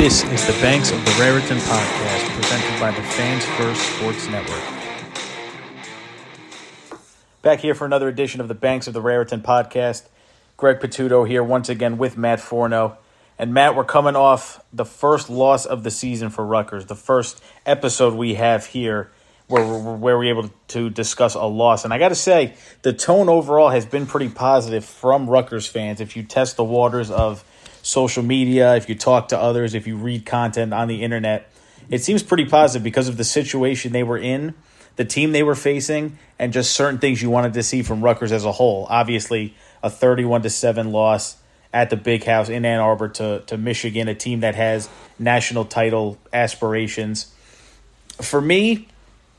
This is the Banks of the Raritan podcast presented by the Fans First Sports Network. Back here for another edition of the Banks of the Raritan podcast. Greg Patuto here once again with Matt Forno. And Matt, we're coming off the first loss of the season for Rutgers, the first episode we have here where we're able to discuss a loss. And I got to say, the tone overall has been pretty positive from Rutgers fans. If you test the waters of social media, if you talk to others, if you read content on the internet, it seems pretty positive because of the situation they were in, the team they were facing, and just certain things you wanted to see from Rutgers as a whole. Obviously, a 31 to 7 loss at the big house in Ann Arbor to, to Michigan, a team that has national title aspirations. For me,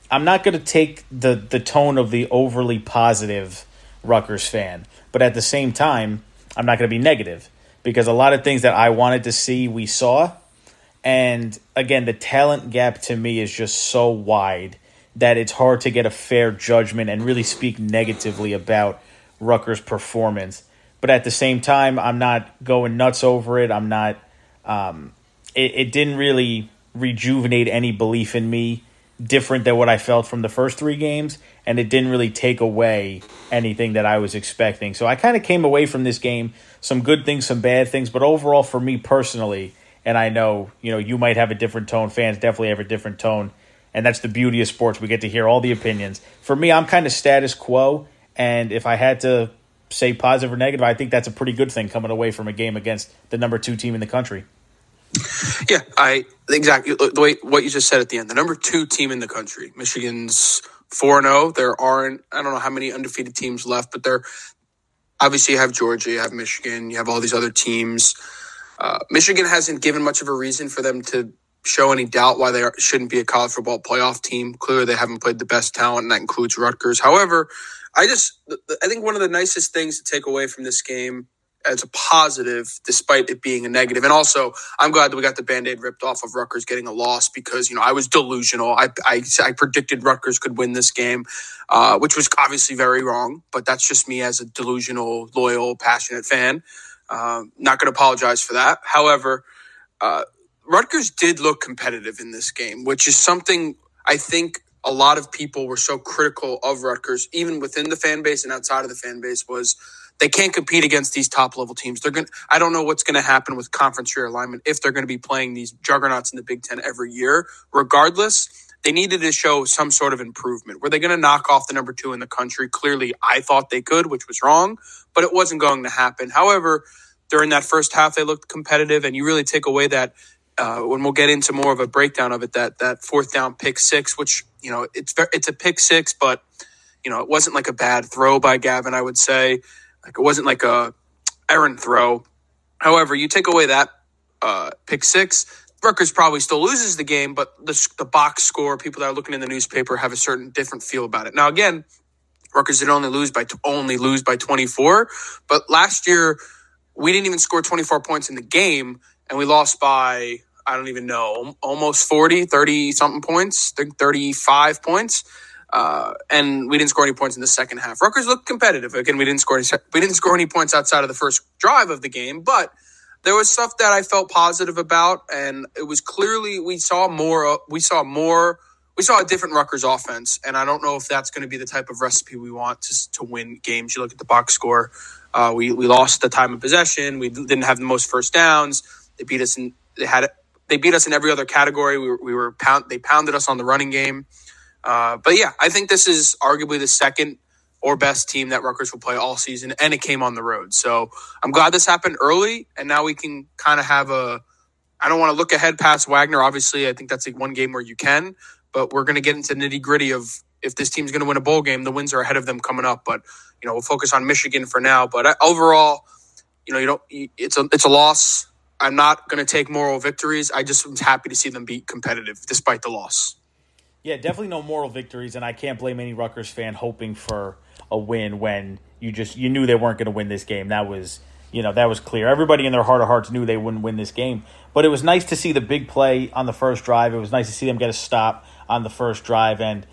I'm not going to take the, the tone of the overly positive Rutgers fan, but at the same time, I'm not going to be negative because a lot of things that I wanted to see, we saw. And again, the talent gap to me is just so wide that it's hard to get a fair judgment and really speak negatively about Rutgers' performance. But at the same time, I'm not going nuts over it. I'm not. Um, it, it didn't really rejuvenate any belief in me different than what I felt from the first three games, and it didn't really take away anything that I was expecting. So I kind of came away from this game some good things, some bad things, but overall for me personally, and I know you know you might have a different tone. Fans definitely have a different tone, and that's the beauty of sports. We get to hear all the opinions. For me, I'm kind of status quo, and if I had to say positive or negative, I think that's a pretty good thing coming away from a game against the number two team in the country. Yeah, I exactly the way what you just said at the end. The number two team in the country, Michigan's four zero. Oh. There aren't I don't know how many undefeated teams left, but they're obviously you have Georgia, you have Michigan, you have all these other teams. Uh, Michigan hasn't given much of a reason for them to show any doubt why they are, shouldn't be a college football playoff team. Clearly, they haven't played the best talent, and that includes Rutgers. However, I just I think one of the nicest things to take away from this game as a positive, despite it being a negative. And also, I'm glad that we got the band aid ripped off of Rutgers getting a loss because, you know, I was delusional. I, I, I predicted Rutgers could win this game, uh, which was obviously very wrong, but that's just me as a delusional, loyal, passionate fan. Uh, not going to apologize for that. However, uh, Rutgers did look competitive in this game, which is something I think a lot of people were so critical of Rutgers, even within the fan base and outside of the fan base, was they can't compete against these top level teams. They're going. I don't know what's going to happen with conference realignment if they're going to be playing these juggernauts in the Big Ten every year. Regardless, they needed to show some sort of improvement. Were they going to knock off the number two in the country? Clearly, I thought they could, which was wrong, but it wasn't going to happen. However, during that first half, they looked competitive, and you really take away that. Uh, when we'll get into more of a breakdown of it, that that fourth down pick six, which you know it's it's a pick six, but you know it wasn't like a bad throw by Gavin. I would say like it wasn't like a errant throw. However, you take away that uh, pick six, Rutgers probably still loses the game, but the, the box score, people that are looking in the newspaper have a certain different feel about it. Now, again, Rutgers did only lose by only lose by 24, but last year we didn't even score 24 points in the game, and we lost by I don't even know almost 40, 30 something points, 35 points. Uh, and we didn't score any points in the second half. Rutgers looked competitive. Again, we didn't score any, we didn't score any points outside of the first drive of the game, but there was stuff that I felt positive about, and it was clearly we saw more. We saw more. We saw a different Rutgers offense, and I don't know if that's going to be the type of recipe we want to to win games. You look at the box score. Uh, we we lost the time of possession. We didn't have the most first downs. They beat us in. They had. They beat us in every other category. We we were pound. They pounded us on the running game. Uh, but yeah, I think this is arguably the second or best team that Rutgers will play all season, and it came on the road. So I'm glad this happened early, and now we can kind of have a. I don't want to look ahead past Wagner. Obviously, I think that's like one game where you can, but we're going to get into nitty gritty of if this team's going to win a bowl game. The wins are ahead of them coming up, but you know we'll focus on Michigan for now. But uh, overall, you know you don't. It's a it's a loss. I'm not going to take moral victories. I just was happy to see them be competitive despite the loss. Yeah, definitely no moral victories, and I can't blame any Rutgers fan hoping for a win when you just you knew they weren't going to win this game. That was you know that was clear. Everybody in their heart of hearts knew they wouldn't win this game. But it was nice to see the big play on the first drive. It was nice to see them get a stop on the first drive, and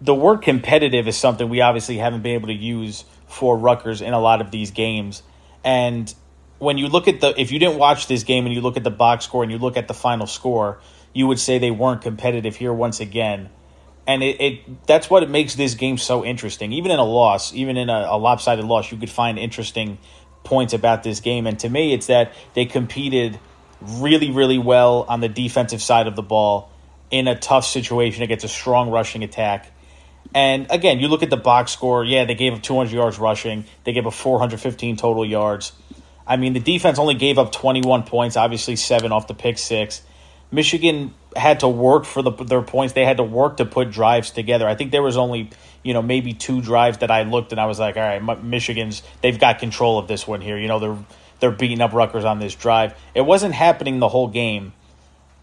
the word competitive is something we obviously haven't been able to use for Rutgers in a lot of these games. And when you look at the if you didn't watch this game and you look at the box score and you look at the final score, you would say they weren't competitive here once again. And it, it that's what it makes this game so interesting. Even in a loss, even in a, a lopsided loss, you could find interesting points about this game. And to me, it's that they competed really, really well on the defensive side of the ball in a tough situation against a strong rushing attack. And again, you look at the box score. Yeah, they gave up 200 yards rushing. They gave up 415 total yards. I mean, the defense only gave up 21 points, obviously seven off the pick six. Michigan had to work for the, their points. They had to work to put drives together. I think there was only, you know, maybe two drives that I looked and I was like, all right, Michigan's they've got control of this one here. You know, they're they're beating up Rutgers on this drive. It wasn't happening the whole game.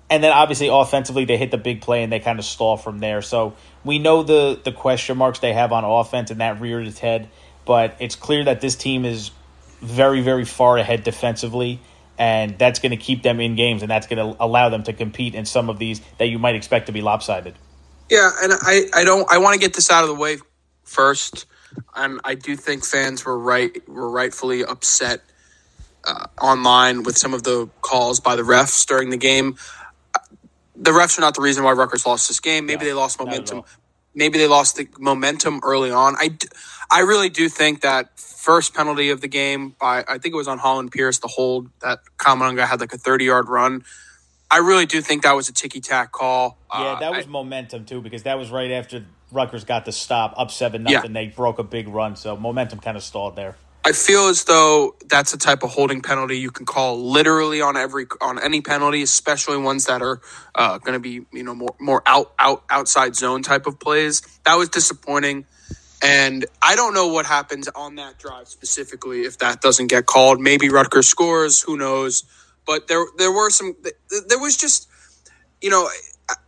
And then obviously offensively they hit the big play and they kind of stall from there. So we know the the question marks they have on offense and that reared its head, but it's clear that this team is very very far ahead defensively and that's going to keep them in games and that's going to allow them to compete in some of these that you might expect to be lopsided. Yeah, and I I don't I want to get this out of the way first. And I do think fans were right were rightfully upset uh, online with some of the calls by the refs during the game. The refs are not the reason why Rutgers lost this game. Maybe they lost momentum. Maybe they lost the momentum early on. I, I really do think that first penalty of the game by I think it was on Hollin Pierce the hold that Kyle Monangai had like a thirty yard run. I really do think that was a ticky tack call. Yeah, that was uh, I, momentum too because that was right after Rutgers got the stop up seven nothing. Yeah. They broke a big run, so momentum kind of stalled there. I feel as though that's a type of holding penalty you can call literally on every on any penalty, especially ones that are uh, going to be you know more more out out outside zone type of plays. That was disappointing, and I don't know what happens on that drive specifically if that doesn't get called. Maybe Rutgers scores, who knows? But there there were some there was just you know,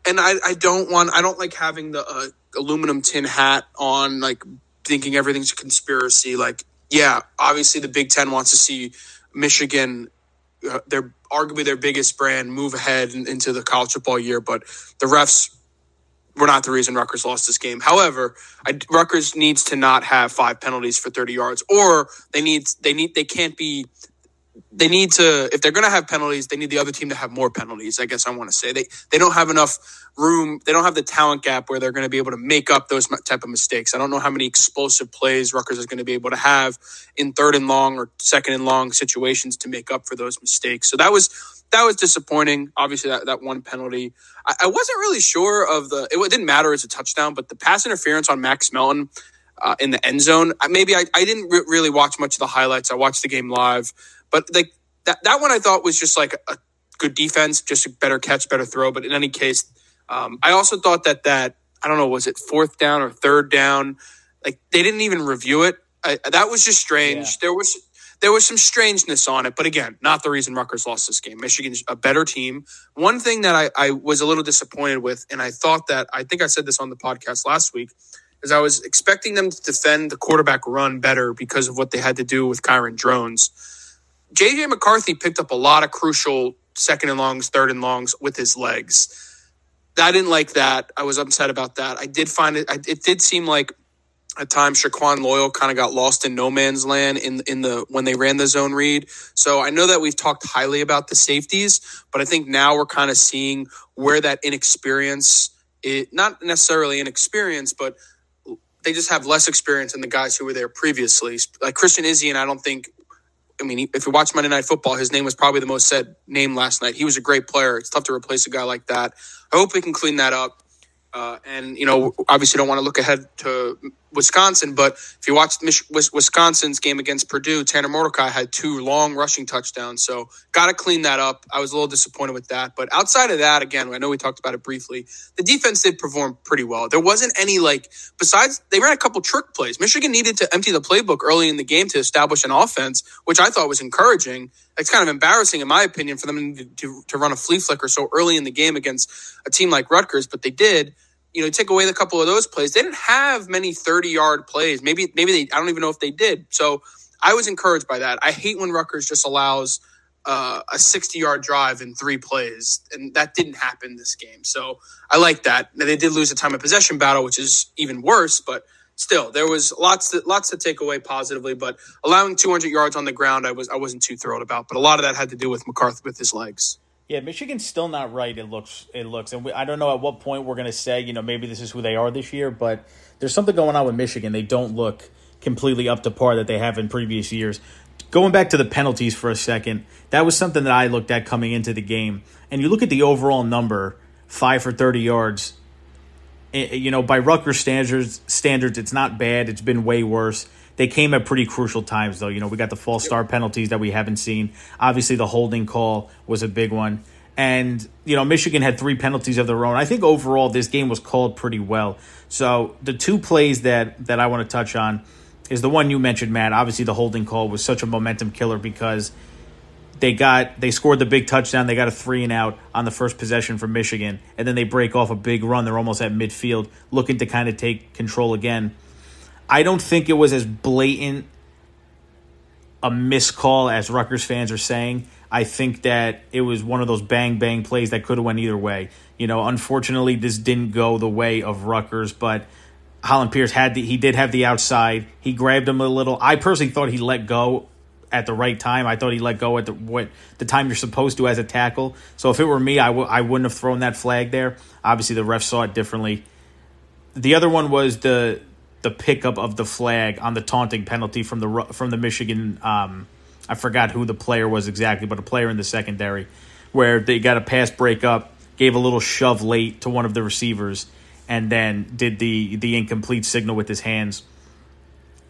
and I I don't want I don't like having the uh, aluminum tin hat on like thinking everything's a conspiracy like yeah, obviously the Big Ten wants to see Michigan, uh, their arguably their biggest brand, move ahead into the college football year. But the refs were not the reason Rutgers lost this game. However, I, Rutgers needs to not have five penalties for thirty yards, or they need they need they can't be they need to if they're going to have penalties they need the other team to have more penalties i guess i want to say. They they don't have enough room they don't have the talent gap where they're going to be able to make up those type of mistakes. I don't know how many explosive plays Rutgers is going to be able to have in third and long or second and long situations to make up for those mistakes. So that was that was disappointing obviously that, that one penalty I, I wasn't really sure of the it, didn't matter as a touchdown but the pass interference on max melton uh, in the end zone maybe i, I didn't re- really watch much of the highlights i watched the game live but like that that one I thought was just like a good defense, just a better catch, better throw. But in any case, um, I also thought that that I don't know was it fourth down or third down, like they didn't even review it. I, that was just strange. Yeah. There was there was some strangeness on it, but again, not the reason Rutgers lost this game. Michigan's a better team. One thing that I, I was a little disappointed with, and I thought that I think I said this on the podcast last week, is I was expecting them to defend the quarterback run better because of what they had to do with Kyron Drones. JJ McCarthy picked up a lot of crucial second and longs, third and longs with his legs. I didn't like that. I was upset about that. I did find it. It did seem like at times Shaquan Loyal kind of got lost in no man's land in in the when they ran the zone read. So I know that we've talked highly about the safeties, but I think now we're kind of seeing where that inexperience, it not necessarily inexperience, but they just have less experience than the guys who were there previously. Like Christian Izien, and I don't think I mean, if you watch Monday Night Football, his name was probably the most said name last night. He was a great player. It's tough to replace a guy like that. I hope we can clean that up. Uh, and you know, obviously, don't want to look ahead to Wisconsin, but if you watch Wisconsin's game against Purdue, Tanner Mordecai had two long rushing touchdowns. So, got to clean that up. I was a little disappointed with that, but outside of that, again, I know we talked about it briefly. The defense did perform pretty well. There wasn't any like besides they ran a couple trick plays. Michigan needed to empty the playbook early in the game to establish an offense, which I thought was encouraging. It's kind of embarrassing, in my opinion, for them to, to, to run a flea flicker so early in the game against a team like Rutgers, but they did you know, take away the couple of those plays, they didn't have many 30 yard plays. Maybe, maybe they, I don't even know if they did. So I was encouraged by that. I hate when Rutgers just allows uh, a 60 yard drive in three plays, and that didn't happen this game. So I like that. Now, they did lose a time of possession battle, which is even worse, but still there was lots to, lots to take away positively, but allowing 200 yards on the ground, I was I wasn't too thrilled about. But a lot of that had to do with McCarthy with his legs. Yeah, Michigan's still not right. It looks, it looks, and we, I don't know at what point we're going to say, you know, maybe this is who they are this year. But there's something going on with Michigan. They don't look completely up to par that they have in previous years. Going back to the penalties for a second, that was something that I looked at coming into the game. And you look at the overall number, five for 30 yards. Eh, you know, by Rutgers standards, standards, it's not bad. It's been way worse. They came at pretty crucial times, though. You know, we got the false start penalties that we haven't seen. Obviously, the holding call was a big one. And, you know, Michigan had three penalties of their own. I think overall this game was called pretty well. So the two plays that, that I want to touch on is the one you mentioned, Matt. Obviously, the holding call was such a momentum killer because they got they scored the big touchdown. They got a three and out on the first possession from Michigan, and then they break off a big run. They're almost at midfield, looking to kind of take control again. I don't think it was as blatant a miscall as Rutgers fans are saying. I think that it was one of those bang bang plays that could have went either way. You know, unfortunately, this didn't go the way of Rutgers, but Hollin Pierce had the, he did have the outside. He grabbed him a little. I personally thought he let go at the right time. I thought he let go at the what the time you're supposed to as a tackle. So if it were me, I w- I wouldn't have thrown that flag there. Obviously, the ref saw it differently. The other one was the the pickup of the flag on the taunting penalty from the from the Michigan. Um, I forgot who the player was exactly, but a player in the secondary, where they got a pass breakup, gave a little shove late to one of the receivers, and then did the the incomplete signal with his hands.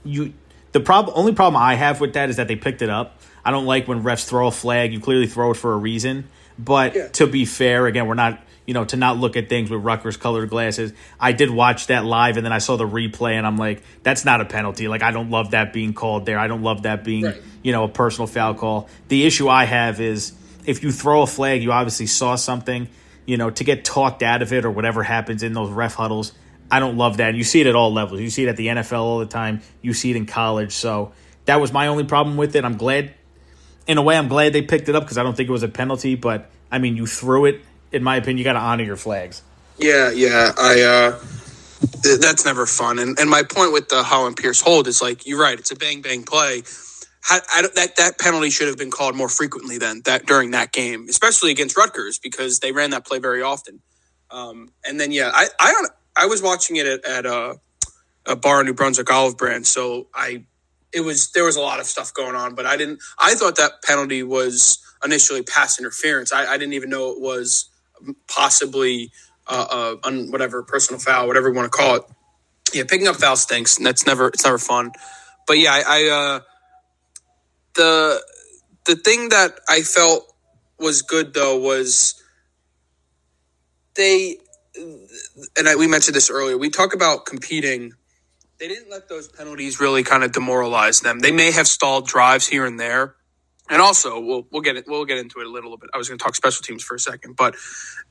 You the problem only problem I have with that is that they picked it up. I don't like when refs throw a flag. You clearly throw it for a reason. But yeah. to be fair, again, we're not you know, to not look at things with Rutgers colored glasses. I did watch that live and then I saw the replay and I'm like, that's not a penalty. Like, I don't love that being called there. I don't love that being, right. you know, a personal foul call. The issue I have is if you throw a flag, you obviously saw something, you know, to get talked out of it or whatever happens in those ref huddles. I don't love that. And you see it at all levels. You see it at the NFL all the time. You see it in college. So that was my only problem with it. I'm glad, in a way, I'm glad they picked it up because I don't think it was a penalty. But I mean, you threw it in my opinion, you got to honor your flags. Yeah, yeah, I. uh that's never fun. And and my point with the Hollin Pierce hold is like you're right. It's a bang bang play. I, I, that that penalty should have been called more frequently than that during that game, especially against Rutgers because they ran that play very often. Um, and then yeah, I I I was watching it at, at a, a bar in New Brunswick, Olive Branch. So I it was there was a lot of stuff going on, but I didn't. I thought that penalty was initially pass interference. I, I didn't even know it was possibly uh, uh, on whatever personal foul, whatever you want to call it. Yeah, picking up foul stinks, and that's never it's never fun. But yeah, I, I uh, the the thing that I felt was good though was they and I, we mentioned this earlier. We talk about competing. They didn't let those penalties really kind of demoralize them. They may have stalled drives here and there, and also, we'll we'll get it. We'll get into it a little bit. I was going to talk special teams for a second, but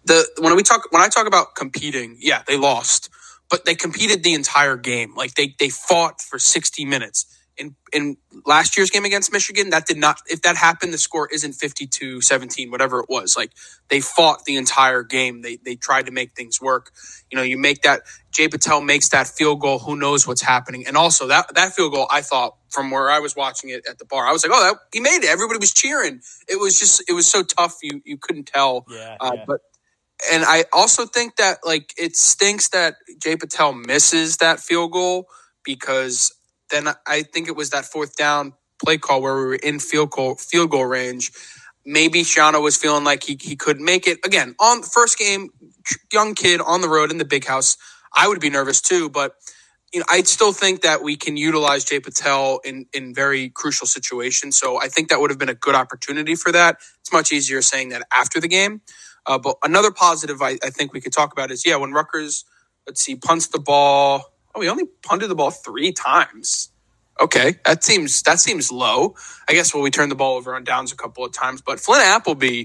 the when we talk when I talk about competing, yeah, they lost, but they competed the entire game. Like they they fought for sixty minutes in in last year's game against Michigan, that did not if that happened, the score isn't 52-17, whatever it was. Like they fought the entire game. They they tried to make things work. You know, you make that Jai Patel makes that field goal, who knows what's happening. And also that that field goal, I thought from where I was watching it at the bar, I was like, oh, that, he made it. Everybody was cheering. It was just it was so tough you you couldn't tell. Yeah, uh, yeah. but and I also think that like it stinks that Jai Patel misses that field goal because then I think it was that fourth down play call where we were in field goal field goal range. Maybe Schiano was feeling like he, he couldn't make it. Again, on first game, young kid on the road in the big house. I would be nervous too, but you know, I still think that we can utilize Jai Patel in, in very crucial situations. So I think that would have been a good opportunity for that. It's much easier saying that after the game. Uh, but another positive I, I think we could talk about is yeah, when Rutgers, let's see, punts the ball Oh, he only punted the ball three times. Okay, that seems that seems low. I guess well, we turned the ball over on downs a couple of times, but Flint Appleby.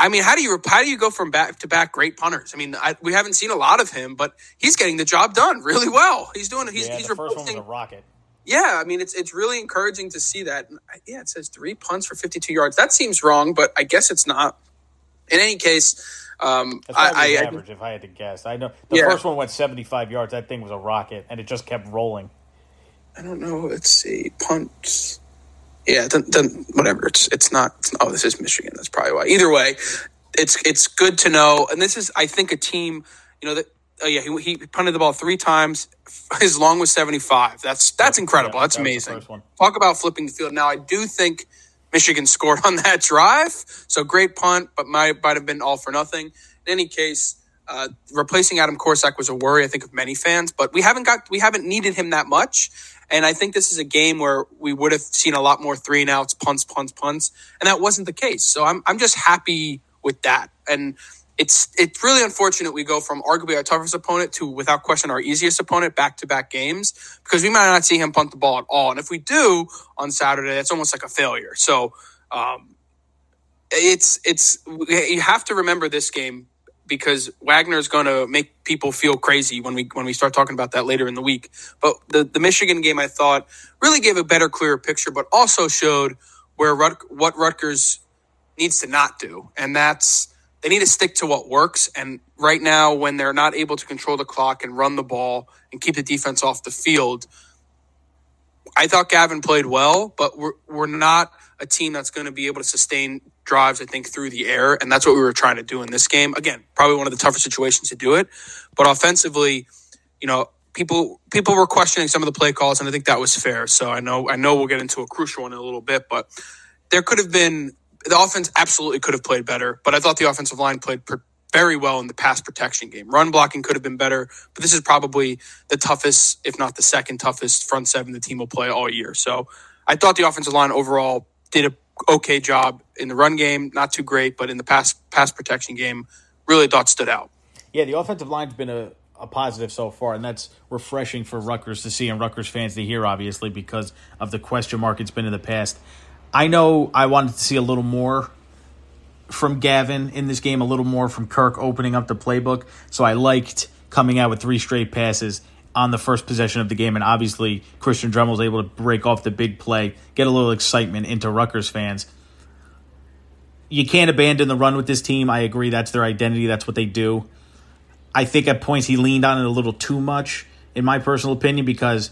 I mean, how do you how do you go from back to back great punters? I mean, I, we haven't seen a lot of him, but he's getting the job done really well. He's doing he's yeah, he's the first one was a rocket. Yeah, I mean, it's it's really encouraging to see that. Yeah, it says three punts for 52 yards. That seems wrong, but I guess it's not. In any case, Um, That's I, I, average, if I had to guess. I know the Yeah. first one went 75 yards. That thing was a rocket, and it just kept rolling. I don't know. Let's see. Punts. Yeah, then, then whatever. It's it's not. It's, oh, this is Michigan. That's probably why. Either way, it's it's good to know. And this is, I think, a team. You know that. Oh yeah, he, he punted the ball three times. His long was seventy five. That's that's incredible. Yeah, that's that amazing. Talk about flipping the field. Now I do think Michigan scored on that drive. So great punt, but might might have been all for nothing. In any case, uh, replacing Adam Korsak was a worry, I think, of many fans. But we haven't got we haven't needed him that much. And I think this is a game where we would have seen a lot more three and outs, punts, punts, punts, and that wasn't the case. So I'm I'm just happy with that. And it's it's really unfortunate we go from arguably our toughest opponent to without question our easiest opponent back to back games because we might not see him punt the ball at all. And if we do on Saturday, that's almost like a failure. So um, it's it's you have to remember this game because Wagner is going to make people feel crazy when we when we start talking about that later in the week. But the the Michigan game, I thought, really gave a better, clearer picture, but also showed where Rut, what Rutgers needs to not do, and that's they need to stick to what works. And right now, when they're not able to control the clock and run the ball and keep the defense off the field, I thought Gavin played well, but we're we're not a team that's going to be able to sustain drives. I think through the air, and that's what we were trying to do in this game. Again, probably one of the tougher situations to do it, but offensively, you know, people people were questioning some of the play calls, and I think that was fair. So I know I know we'll get into a crucial one in a little bit, but there could have been the offense absolutely could have played better, but I thought the offensive line played per, very well in the pass protection game. Run blocking could have been better, but this is probably the toughest, if not the second toughest, front seven the team will play all year. So I thought the offensive line overall did a okay job in the run game, not too great, but in the pass pass protection game, really thought stood out. Yeah, the offensive line's been a, a positive so far, and that's refreshing for Rutgers to see and Rutgers fans to hear, obviously, because of the question mark it's been in the past. I know I wanted to see a little more from Gavin in this game, a little more from Kirk opening up the playbook. So I liked coming out with three straight passes on the first possession of the game, and obviously Christian Dremel was able to break off the big play, get a little excitement into Rutgers fans. You can't abandon the run with this team. I agree. That's their identity. That's what they do. I think at points he leaned on it a little too much, in my personal opinion, because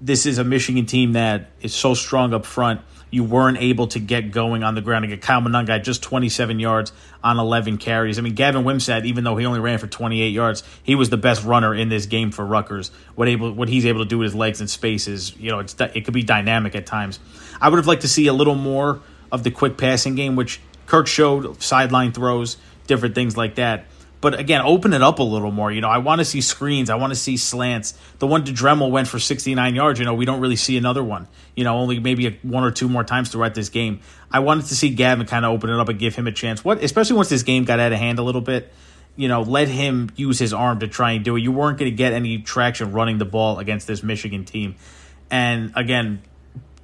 this is a Michigan team that is so strong up front. You weren't able to get going on the ground and get Kyle Monangai at just 27 yards on 11 carries. I mean, Gavin Wimsatt, even though he only ran for 28 yards, he was the best runner in this game for Rutgers. What able, what he's able to do with his legs and spaces, you know, it could be dynamic at times. I would have liked to see a little more of the quick passing game, which Kirk showed sideline throws, different things like that. But again, open it up a little more. You know, I want to see screens. I want to see slants. The one to Dremel went for 69 yards. You know, we don't really see another one. You know, only maybe one or two more times throughout this game. I wanted to see Gavin kind of open it up and give him a chance. What, especially once this game got out of hand a little bit. You know, let him use his arm to try and do it. You weren't going to get any traction running the ball against this Michigan team. And again,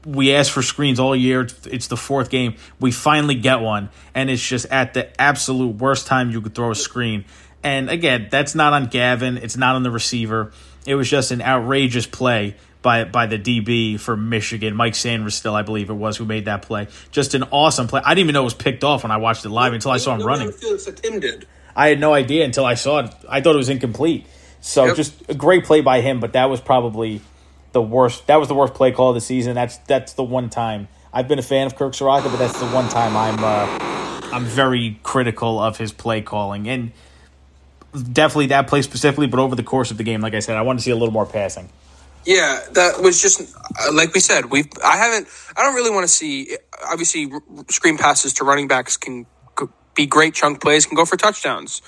we asked for screens all year. It's, the fourth game. We finally get one, and it's just at the absolute worst time you could throw a screen. And again, that's not on Gavin. It's not on the receiver. It was just an outrageous play by by the DB for Michigan, Mike Sainristil, I believe it was who made that play. Just an awesome play. I didn't even know it was picked off when I watched it live until I saw him running. Tim did. I had no idea until I saw it. I thought it was incomplete. So Yep. just a great play by him, but that was probably the worst. That was the worst play call of the season. That's that's the one time I've been a fan of Kirk Ciarrocca, but that's the one time I'm uh, I'm very critical of his play calling and definitely that play specifically. But over the course of the game, like I said, I want to see a little more passing. Yeah, that was just uh, like we said. We've I haven't. I don't really want to see. Obviously, screen passes to running backs can be great chunk plays. Can go for touchdowns.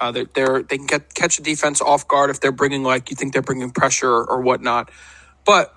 Uh, they're, they're they can get catch the defense off guard if they're bringing like you think they're bringing pressure or, or whatnot. But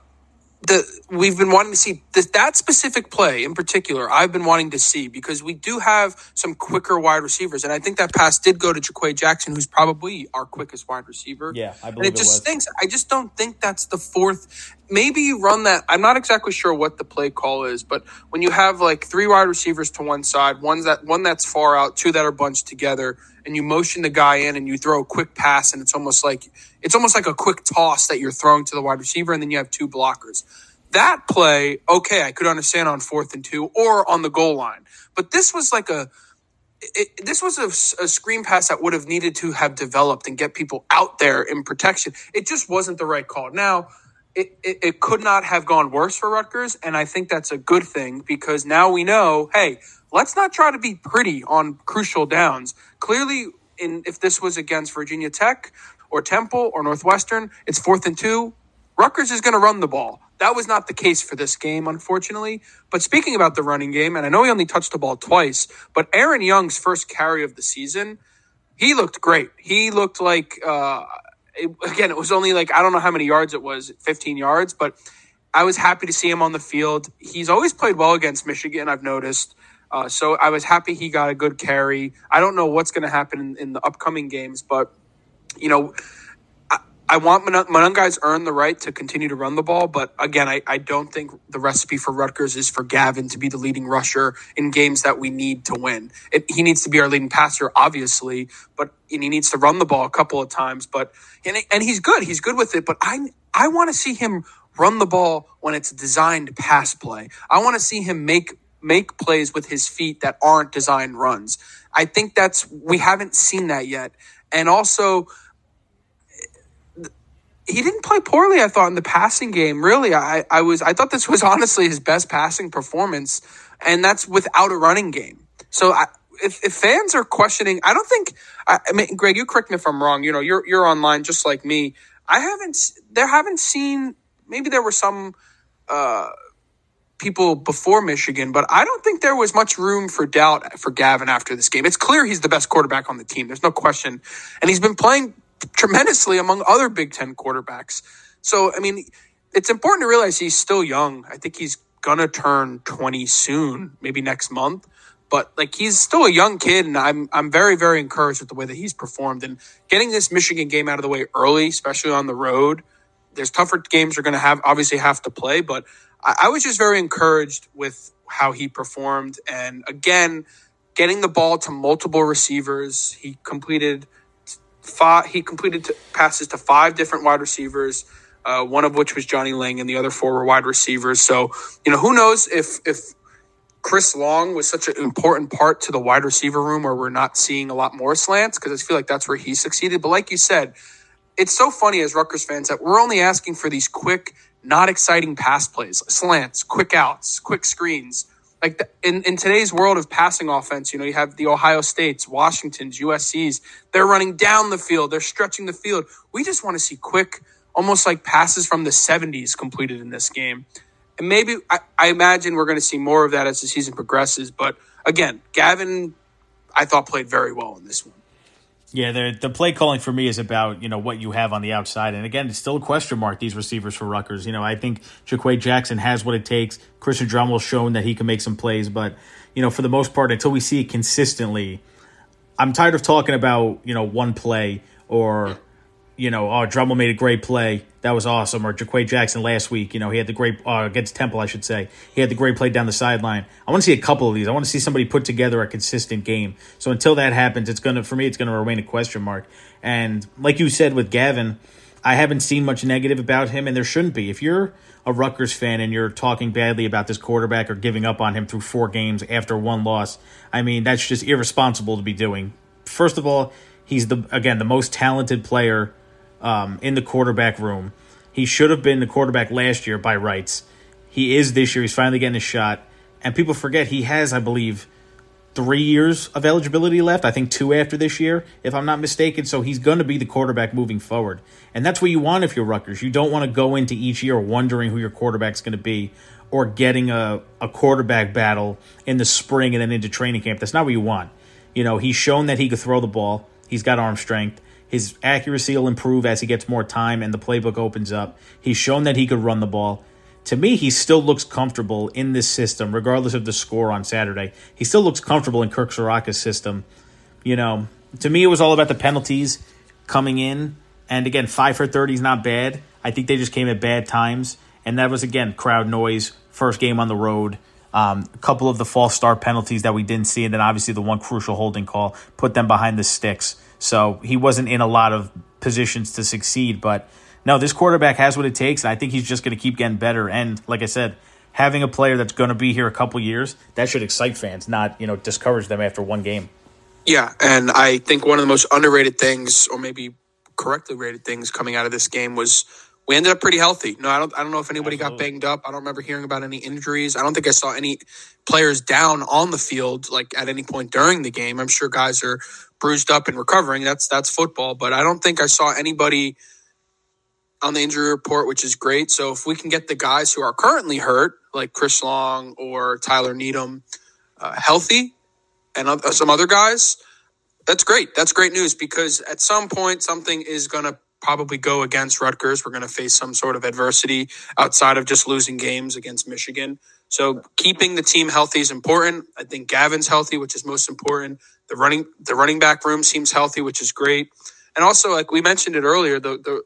the we've been wanting to see this, that specific play in particular. I've been wanting to see because we do have some quicker wide receivers, and I think that pass did go to JaQuae Jackson, who's probably our quickest wide receiver. Yeah, I and believe it it just was. stinks. I just don't think that's the fourth. Maybe you run that. I'm not exactly sure what the play call is, but when you have like three wide receivers to one side, one's that one that's far out, two that are bunched together, and you motion the guy in and you throw a quick pass, and it's almost like it's almost like a quick toss that you're throwing to the wide receiver, and then you have two blockers. That play, okay, I could understand on fourth and two or on the goal line, but this was like a it, this was a, a, screen pass that would have needed to have developed and get people out there in protection. It just wasn't the right call. Now, it, it, it, could not have gone worse for Rutgers, and I think that's a good thing because now we know, hey, let's not try to be pretty on crucial downs. Clearly, in if this was against Virginia Tech or Temple or Northwestern, it's fourth and two. Rutgers is going to run the ball. That was not the case for this game, unfortunately. But speaking about the running game, and I know he only touched the ball twice, but Aaron Young's first carry of the season, he looked great. He looked like, uh, it, again, it was only like, I don't know how many yards it was, 15 yards, but I was happy to see him on the field. He's always played well against Michigan, I've noticed. Uh, so I was happy he got a good carry. I don't know what's going to happen in, in the upcoming games, but, you know, I want Monangai's earned the right to continue to run the ball, but again, I, I don't think the recipe for Rutgers is for Gavin to be the leading rusher in games that we need to win. It, he needs to be our leading passer, obviously, but and he needs to run the ball a couple of times. But and, and he's good, he's good with it. But I I want to see him run the ball when it's designed pass play. I want to see him make make plays with his feet that aren't designed runs. I think that's we haven't seen that yet, and also he didn't play poorly, I thought, in the passing game. Really, I, I was I thought this was honestly his best passing performance, and that's without a running game. So I, if, if fans are questioning, I don't think. I, I, mean, Greg, you correct me if I'm wrong. You know, you're you're online just like me. I haven't there haven't seen. Maybe there were some uh, people before Michigan, but I don't think there was much room for doubt for Gavin after this game. It's clear he's the best quarterback on the team. There's no question, and he's been playing tremendously among other Big Ten quarterbacks. So, I mean, it's important to realize he's still young. I think he's going to turn 20 soon, maybe next month. But like he's still a young kid, and I'm I'm very very encouraged with the way that he's performed and getting this Michigan game out of the way early, especially on the road. There's tougher games you're going to have obviously have to play, but I, I was just very encouraged with how he performed. And again, getting the ball to multiple receivers, he completed five, he completed passes to five different wide receivers, uh, one of which was Johnny Lang, and the other four were wide receivers. So, you know, who knows if if Chris Long was such an important part to the wide receiver room where we're not seeing a lot more slants because I feel like that's where he succeeded. But like you said, it's so funny as Rutgers fans that we're only asking for these quick, not exciting pass plays, slants, quick outs, quick screens like the, in, in today's world of passing offense, you know, you have the Ohio States, Washingtons, USC's. They're running down the field. They're stretching the field. We just want to see quick, almost like passes from the 70s completed in this game. And maybe I, I imagine we're going to see more of that as the season progresses. But again, Gavin, I thought played very well in this one. Yeah, the the play calling for me is about you know what you have on the outside, and again, it's still a question mark. These receivers for Rutgers, you know, I think JaQuae Jackson has what it takes. Christian Dremel's shown that he can make some plays, but you know, for the most part, until we see it consistently, I'm tired of talking about you know one play or you know, oh, Dremel made a great play. That was awesome. Or JaQuae Jackson last week, you know, he had the great, uh, against Temple, I should say. He had the great play down the sideline. I want to see a couple of these. I want to see somebody put together a consistent game. So until that happens, it's going to, for me, it's going to remain a question mark. And like you said with Gavin, I haven't seen much negative about him, and there shouldn't be. If you're a Rutgers fan and you're talking badly about this quarterback or giving up on him through four games after one loss, I mean, that's just irresponsible to be doing. First of all, he's the, again, the most talented player um, in the quarterback room. He should have been the quarterback last year by rights. He is this year. He's finally getting a shot. And people forget he has, I believe, three years of eligibility left. I think two after this year, if I'm not mistaken. So he's going to be the quarterback moving forward. And that's what you want if you're Rutgers. You don't want to go into each year wondering who your quarterback's going to be or getting a, a quarterback battle in the spring and then into training camp. That's not what you want. You know, he's shown that he could throw the ball. He's got arm strength. His accuracy will improve as he gets more time and the playbook opens up. He's shown that he could run the ball. To me, he still looks comfortable in this system, regardless of the score on Saturday. He still looks comfortable in Kirk Ciarrocca's system. You know, to me, it was all about the penalties coming in. And again, five for 30 is not bad. I think they just came at bad times. And that was, again, crowd noise, first game on the road. Um, a couple of the false start penalties that we didn't see, and then obviously the one crucial holding call put them behind the sticks. So he wasn't in a lot of positions to succeed. But no, this quarterback has what it takes, and I think he's just going to keep getting better. And like I said, having a player that's going to be here a couple years that should excite fans, not you know discourage them after one game. Yeah, and I think one of the most underrated things, or maybe correctly rated things, coming out of this game was we ended up pretty healthy. No, I don't. I don't know if anybody Absolutely. got banged up. I don't remember hearing about any injuries. I don't think I saw any players down on the field like at any point during the game. I'm sure guys are bruised up and recovering. That's that's football, but I don't think I saw anybody on the injury report, which is great. So if we can get the guys who are currently hurt, like Chris Long or Tyler Needham, uh, healthy, and uh, some other guys, that's great. That's great news because at some point something is going to probably go against Rutgers. We're going to face some sort of adversity outside of just losing games against Michigan. So keeping the team healthy is important. I think Gavin's healthy, which is most important. The running the running back room seems healthy, which is great. And also, like we mentioned it earlier, the the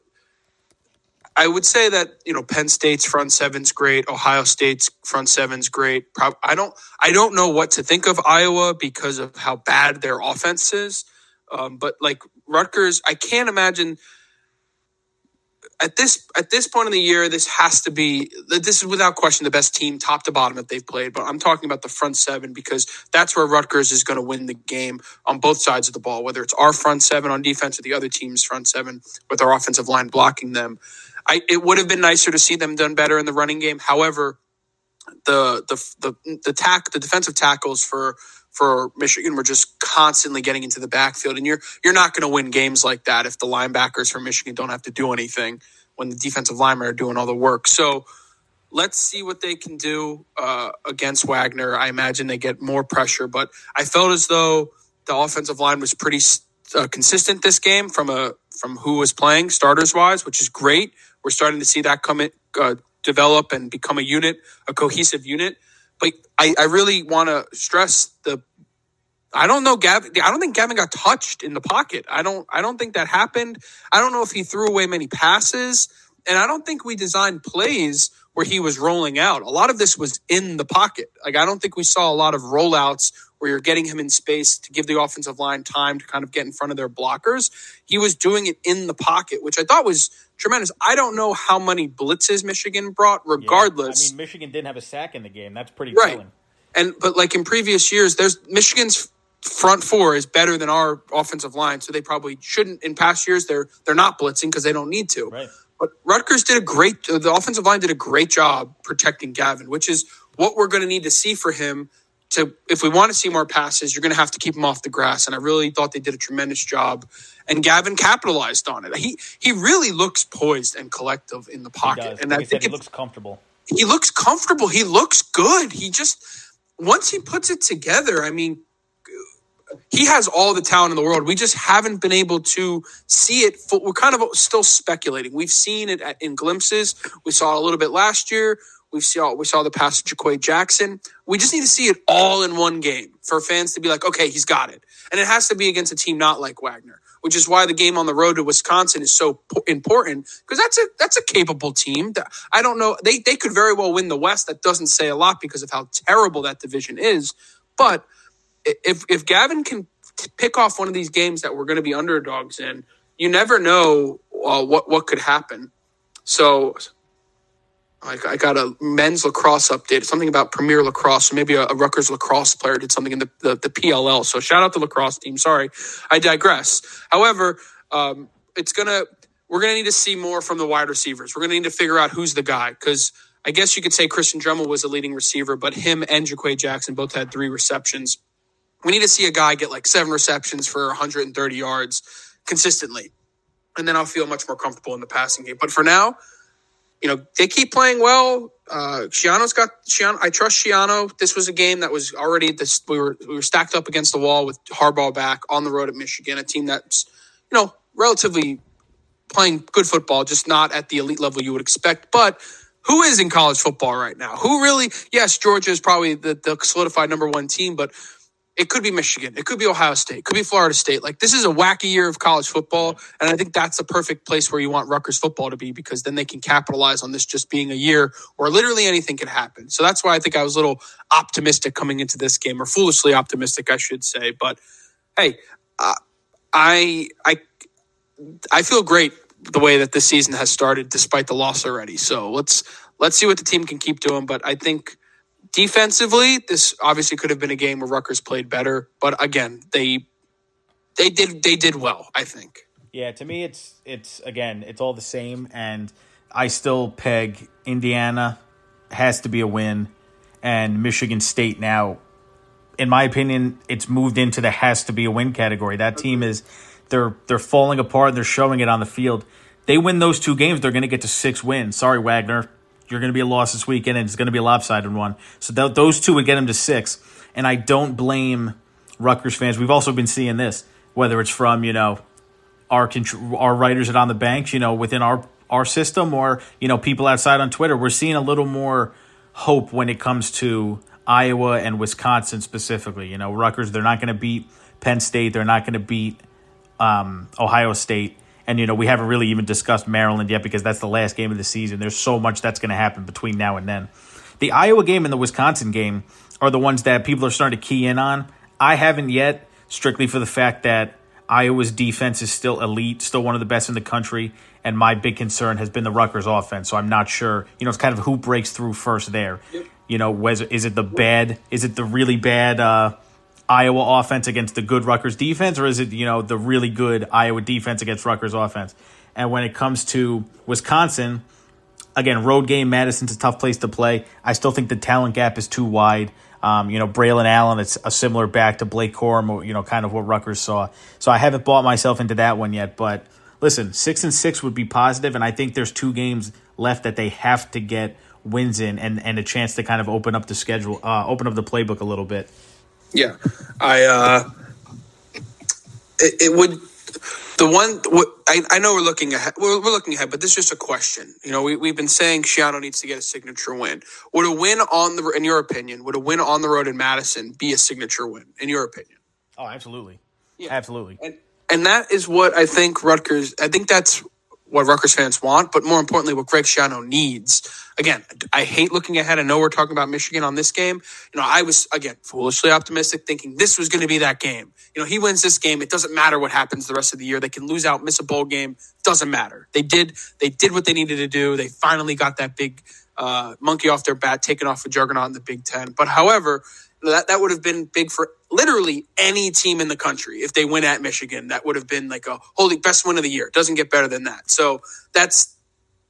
I would say that you know Penn State's front seven's great. Ohio State's front seven's great. I don't I don't know what to think of Iowa because of how bad their offense is. Um, but like Rutgers, I can't imagine at this at this point in the year, this has to be this is without question the best team, top to bottom, that they've played. But I'm talking about the front seven because that's where Rutgers is going to win the game on both sides of the ball. Whether it's our front seven on defense or the other team's front seven with our offensive line blocking them, I, it would have been nicer to see them done better in the running game. However, the the the the tack the defensive tackles for for Michigan were just constantly getting into the backfield, and you're you're not going to win games like that if the linebackers for Michigan don't have to do anything when the defensive linemen are doing all the work. So let's see what they can do uh, against Wagner. I imagine they get more pressure, but I felt as though the offensive line was pretty uh, consistent this game from a from who was playing starters wise, which is great. We're starting to see that come in, uh, develop and become a unit, a cohesive unit. But I, I really want to stress the. I don't know, Gavin. I don't think Gavin got touched in the pocket. I don't. I don't think that happened. I don't know if he threw away many passes, and I don't think we designed plays where he was rolling out. A lot of this was in the pocket. Like I don't think we saw a lot of rollouts where you're getting him in space to give the offensive line time to kind of get in front of their blockers. He was doing it in the pocket, which I thought was tremendous. I don't know how many blitzes Michigan brought, regardless. Yeah. I mean, Michigan didn't have a sack in the game. That's pretty right. Telling. And but like in previous years, there's Michigan's front four is better than our offensive line, so they probably shouldn't. In past years, they're they're not blitzing because they don't need to. Right. But Rutgers did a great. The offensive line did a great job protecting Gavin, which is what we're going to need to see for him to if we want to see more passes, you're going to have to keep him off the grass. And I really thought they did a tremendous job. And Gavin capitalized on it. He he really looks poised and collective in the pocket, and like I think he looks comfortable. He looks comfortable. He looks good. He just once he puts it together. I mean, he has all the talent in the world. We just haven't been able to see it. We're kind of still speculating. We've seen it in glimpses. We saw a little bit last year. We saw we saw the pass to JaQuae Jackson. We just need to see it all in one game for fans to be like, okay, he's got it, and it has to be against a team not like Wagner, which is why the game on the road to Wisconsin is so important because that's a that's a capable team. I don't know they they could very well win the West. That doesn't say a lot because of how terrible that division is, but if if Gavin can pick off one of these games that we're going to be underdogs in, you never know uh, what what could happen. So I, I got a men's lacrosse update, something about Premier Lacrosse. Maybe a, a Rutgers lacrosse player did something in the, the, the, PLL. So shout out the lacrosse team. Sorry, I digress. However, um, it's gonna we're gonna need to see more from the wide receivers. We're gonna need to figure out who's the guy because I guess you could say Christian Dremel was the leading receiver, but him and JaQuae Jackson both had three receptions. We need to see a guy get like seven receptions for 130 yards consistently, and then I'll feel much more comfortable in the passing game. But for now you know, they keep playing well. Uh, Schiano's got Schiano. I trust Schiano. This was a game that was already this. We were we were stacked up against the wall with Harbaugh back on the road at Michigan, a team that's you know relatively playing good football, just not at the elite level you would expect. But who is in college football right now? Who really? Yes, Georgia is probably the, the solidified number one team, but it could be Michigan. It could be Ohio State. It could be Florida State. Like this is a wacky year of college football. And I think that's the perfect place where you want Rutgers football to be because then they can capitalize on this just being a year where literally anything can happen. So that's why I think I was a little optimistic coming into this game or foolishly optimistic, I should say. But hey, uh, I, I, I feel great the way that this season has started despite the loss already. So let's, let's see what the team can keep doing. But I think, Defensively, this obviously could have been a game where Rutgers played better, but again, they they did they did well. I think. Yeah, to me, it's it's again, it's all the same, and I still peg Indiana has to be a win, and Michigan State now, in my opinion, it's moved into the has to be a win category. That mm-hmm. team is they're they're falling apart. They're showing it on the field. They win those two games, they're going to get to six wins. Sorry, Wagner, you're going to be a loss this weekend, and it's going to be a lopsided one. So th- those two would get them to six, and I don't blame Rutgers fans. We've also been seeing this, whether it's from you know our our writers at on the banks, you know, within our our system, or you know people outside on Twitter. We're seeing a little more hope when it comes to Iowa and Wisconsin specifically. You know, Rutgers, they're not going to beat Penn State. They're not going to beat um, Ohio State. And, you know, we haven't really even discussed Maryland yet because that's the last game of the season. There's so much that's going to happen between now and then. The Iowa game and the Wisconsin game are the ones that people are starting to key in on. I haven't yet, strictly for the fact that Iowa's defense is still elite, still one of the best in the country. And my big concern has been the Rutgers offense. So I'm not sure. You know, it's kind of who breaks through first there. Yep. You know, was, is it the bad, is it the really bad, uh, Iowa offense against the good Rutgers defense, or is it you know the really good Iowa defense against Rutgers offense? And when it comes to Wisconsin, again, road game, Madison's a tough place to play. I still think the talent gap is too wide. Um, you know, Braylon Allen, it's a similar back to Blake Corum, you know, kind of what Rutgers saw. So I haven't bought myself into that one yet. But listen, six and six would be positive, and I think there's two games left that they have to get wins in and, and a chance to kind of open up the schedule, uh, open up the playbook a little bit. Yeah, I. Uh, it, it would. The one I, I know we're looking ahead. We're, we're, looking ahead, but this is just a question. You know, we we've been saying Schiano needs to get a signature win. Would a win on the, in your opinion, would a win on the road in Madison be a signature win? In your opinion? Oh, absolutely. Yeah, absolutely. And and that is what I think Rutgers. I think that's what Rutgers fans want, but more importantly, what Greg Schiano needs. Again, I hate looking ahead. I know we're talking about Michigan on this game. You know, I was again foolishly optimistic, thinking this was going to be that game. You know, he wins this game. It doesn't matter what happens the rest of the year. They can lose out, miss a bowl game. Doesn't matter. They did. They did what they needed to do. They finally got that big uh, monkey off their bat, taken off a juggernaut in the Big Ten. But however, that that would have been big for literally any team in the country if they win at Michigan. That would have been like a holy best win of the year. Doesn't get better than that. So that's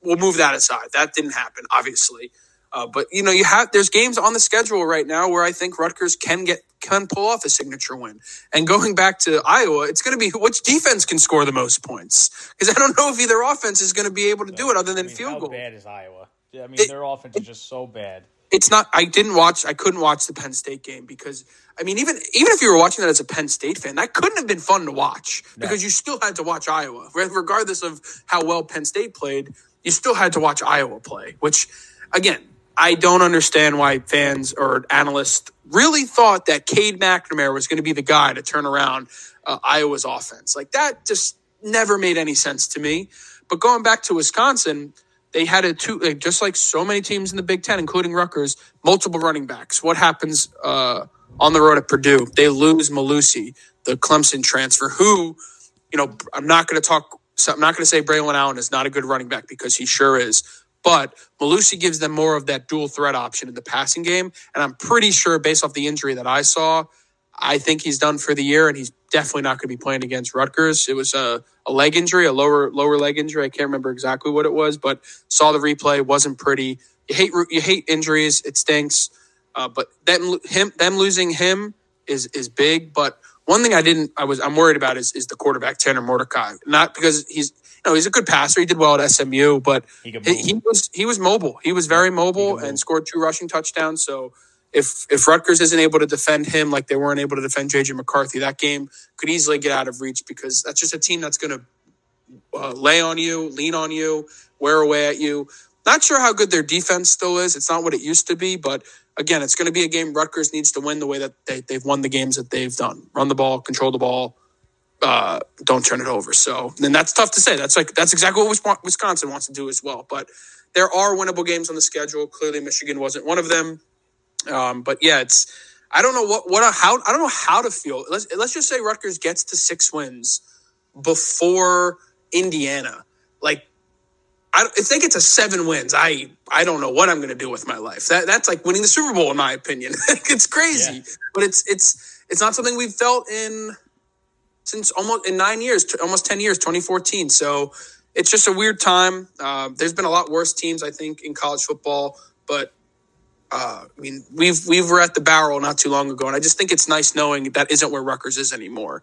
we'll move that aside. That didn't happen, obviously. Uh, but you know, you have there's games on the schedule right now where I think Rutgers can get can pull off a signature win. And going back to Iowa, it's going to be which defense can score the most points because I don't know if either offense is going to be able to do it other than I mean, field how goal. Bad is Iowa? I mean, it, their offense is just so bad it's not i didn't watch i couldn't watch the penn state game because i mean even even if you were watching that as a penn state fan that couldn't have been fun to watch no. because you still had to watch iowa. Regardless of how well penn state played you still had to watch iowa play which again i don't understand why fans or analysts really thought that cade mcnamara was going to be the guy to turn around uh, iowa's offense. Like that just never made any sense to me. But going back to wisconsin they had a two, like, just like so many teams in the Big Ten, including Rutgers, multiple running backs. What happens uh, on the road at Purdue? They lose Mellusi, the Clemson transfer, who, you know, I'm not going to talk. So I'm not going to say Braylon Allen is not a good running back because he sure is. But Mellusi gives them more of that dual threat option in the passing game, and I'm pretty sure, based off the injury that I saw, I think he's done for the year, and he's definitely not going to be playing against Rutgers. It was a, a leg injury, a lower lower leg injury. I can't remember exactly what it was, but saw the replay. wasn't pretty. You hate you hate injuries. It stinks. Uh, but them him them losing him is is big. But one thing I didn't I was I'm worried about is is the quarterback Tanner Mordecai. Not because he's you know he's a good passer. He did well at SMU, but he, he, he was he was mobile. He was very mobile and scored two rushing touchdowns. So if if Rutgers isn't able to defend him like they weren't able to defend JJ McCarthy, that game could easily get out of reach because that's just a team that's going to uh, lay on you, lean on you, wear away at you. Not sure how good their defense still is. It's not what it used to be, but again, it's going to be a game Rutgers needs to win the way that they, they've won the games that they've done: run the ball, control the ball, uh, don't turn it over. So, then that's tough to say. That's like that's exactly what Wisconsin wants to do as well. But there are winnable games on the schedule. Clearly, Michigan wasn't one of them. Um, but yeah, it's I don't know what what how I don't know how to feel. Let's let's just say Rutgers gets to six wins before Indiana. Like, I, if they get to seven wins, I I don't know what I'm going to do with my life. That that's like winning the Super Bowl in my opinion. it's crazy, yeah. but it's it's it's not something we've felt in since almost in nine years, t- almost 10 years, 2014. So it's just a weird time. Uh, there's been a lot worse teams, I think, in college football, but uh, I mean, we've we were at the barrel not too long ago, and I just think it's nice knowing that isn't where Rutgers is anymore,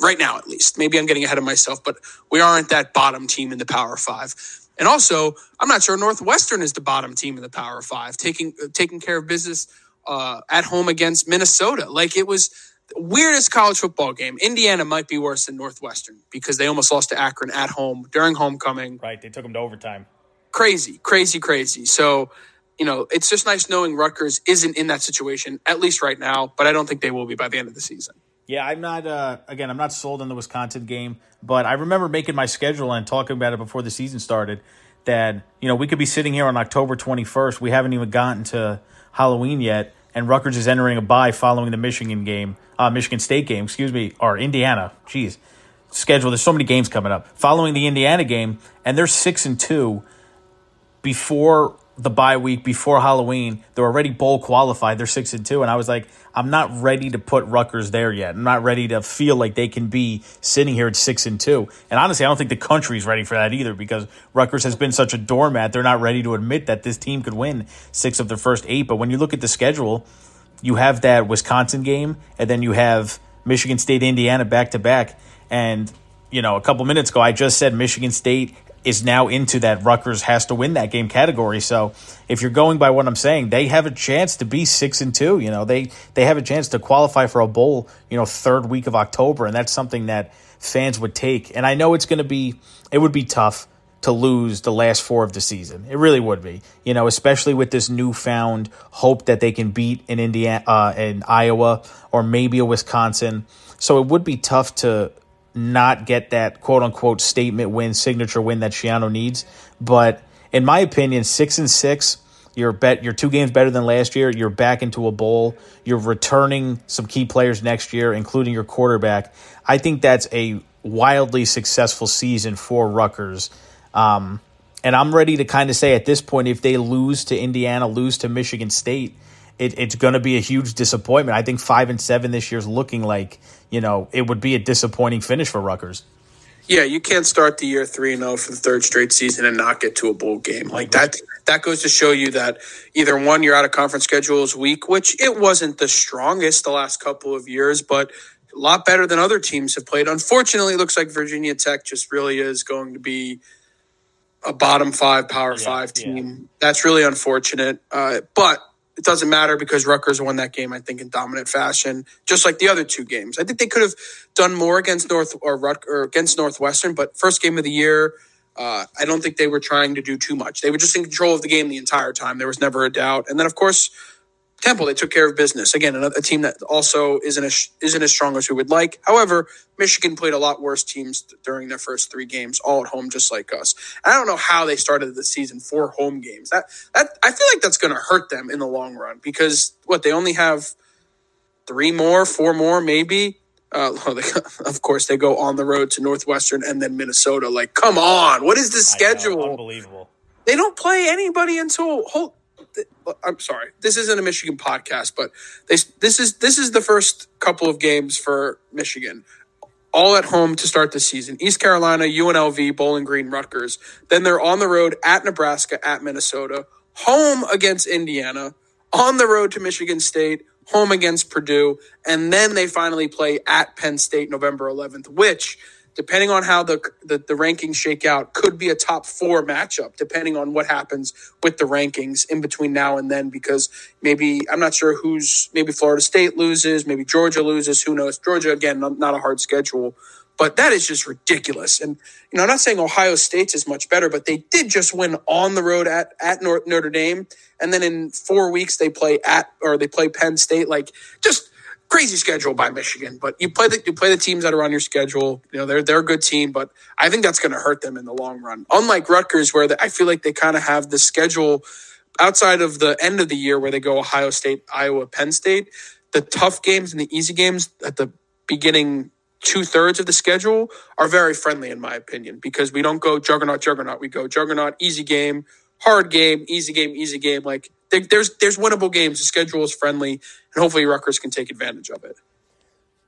right now at least. Maybe I'm getting ahead of myself, but we aren't that bottom team in the Power Five. And also, I'm not sure Northwestern is the bottom team in the Power Five, taking uh, taking care of business uh, at home against Minnesota. Like it was the weirdest college football game. Indiana might be worse than Northwestern because they almost lost to Akron at home during homecoming. Right, they took them to overtime. Crazy, crazy, crazy. So you know, it's just nice knowing Rutgers isn't in that situation, at least right now, but I don't think they will be by the end of the season. Yeah, I'm not, uh, again, I'm not sold on the Wisconsin game, but I remember making my schedule and talking about it before the season started that, you know, we could be sitting here on October 21st. We haven't even gotten to Halloween yet, and Rutgers is entering a bye following the Michigan game, uh, Michigan State game, excuse me, or Indiana. Jeez. Schedule. There's so many games coming up. Following the Indiana game, and they're six and two before the bye week before Halloween. They're already bowl qualified. They're six and two, and I was like, I'm not ready to put Rutgers there yet. I'm not ready to feel like they can be sitting here at six and two. And honestly, I don't think the country's ready for that either because Rutgers has been such a doormat. They're not ready to admit that this team could win six of their first eight. But when you look at the schedule, you have that Wisconsin game, and then you have Michigan State, Indiana back to back, and you know, a couple minutes ago, I just said Michigan State is now into that Rutgers has to win that game category. So if you're going by what I'm saying, they have a chance to be six and two. You know, they they have a chance to qualify for a bowl. You know, third week of October, and that's something that fans would take. And I know it's going to be it would be tough to lose the last four of the season. It really would be. You know, especially with this newfound hope that they can beat in Indiana, uh, in Iowa, or maybe a Wisconsin. So it would be tough to not get that quote unquote statement win, signature win that Schiano needs. But in my opinion, six and six, you're bet you're two games better than last year. You're back into a bowl. You're returning some key players next year, including your quarterback. I think that's a wildly successful season for Rutgers. Um, and I'm ready to kind of say at this point, if they lose to Indiana, lose to Michigan State, it, it's going to be a huge disappointment. I think five and seven this year is looking like you know it would be a disappointing finish for Rutgers. Yeah, you can't start the year three and zero oh for the third straight season and not get to a bowl game like that. That goes to show you that either one, you're out of conference schedule is weak, which it wasn't the strongest the last couple of years, but a lot better than other teams have played. Unfortunately, it looks like Virginia Tech just really is going to be a bottom five, power yeah, five team. Yeah. That's really unfortunate. Uh, but it doesn't matter because Rutgers won that game, I think, in dominant fashion, just like the other two games. I think they could have done more against North or, Rut, or against Northwestern, but first game of the year, uh, I don't think they were trying to do too much. They were just in control of the game the entire time. There was never a doubt. And then, of course, Temple, they took care of business. Again, a team that also isn't as, isn't as strong as we would like. However, Michigan played a lot worse teams during their first three games, all at home, just like us. And I don't know how they started the season four home games. That that I feel like that's going to hurt them in the long run because what they only have three more, four more, maybe. Uh, of course, they go on the road to Northwestern and then Minnesota. Like, come on, what is the schedule? Know, unbelievable. They don't play anybody until Uh, I'm sorry, this isn't a Michigan podcast, but they, this is this is the first couple of games for Michigan, all at home to start the season. East Carolina, UNLV, Bowling Green, Rutgers. Then they're on the road at Nebraska, at Minnesota, home against Indiana, on the road to Michigan State, home against Purdue, and then they finally play at Penn State November 11th, which depending on how the, the, the rankings shake out, could be a top four matchup, depending on what happens with the rankings in between now and then. Because maybe I'm not sure who's maybe Florida State loses, maybe Georgia loses. Who knows? Georgia again, not, a hard schedule, but that is just ridiculous. And you know, I'm not saying Ohio State's is much better, but they did just win on the road at at Notre Dame, and then in four weeks they play at or they play Penn State. Like just crazy schedule by Michigan, but you play the you play the teams that are on your schedule. You know they're they're a good team, but I think that's going to hurt them in the long run. Unlike Rutgers, where the, I feel like they kind of have the schedule outside of the end of the year where they go Ohio State, Iowa, Penn State. The tough games and the easy games at the beginning two thirds of the schedule are very friendly in my opinion because we don't go juggernaut juggernaut. We go juggernaut, easy game, hard game, easy game, easy game. Like there's there's winnable games. The schedule is friendly, and hopefully Rutgers can take advantage of it.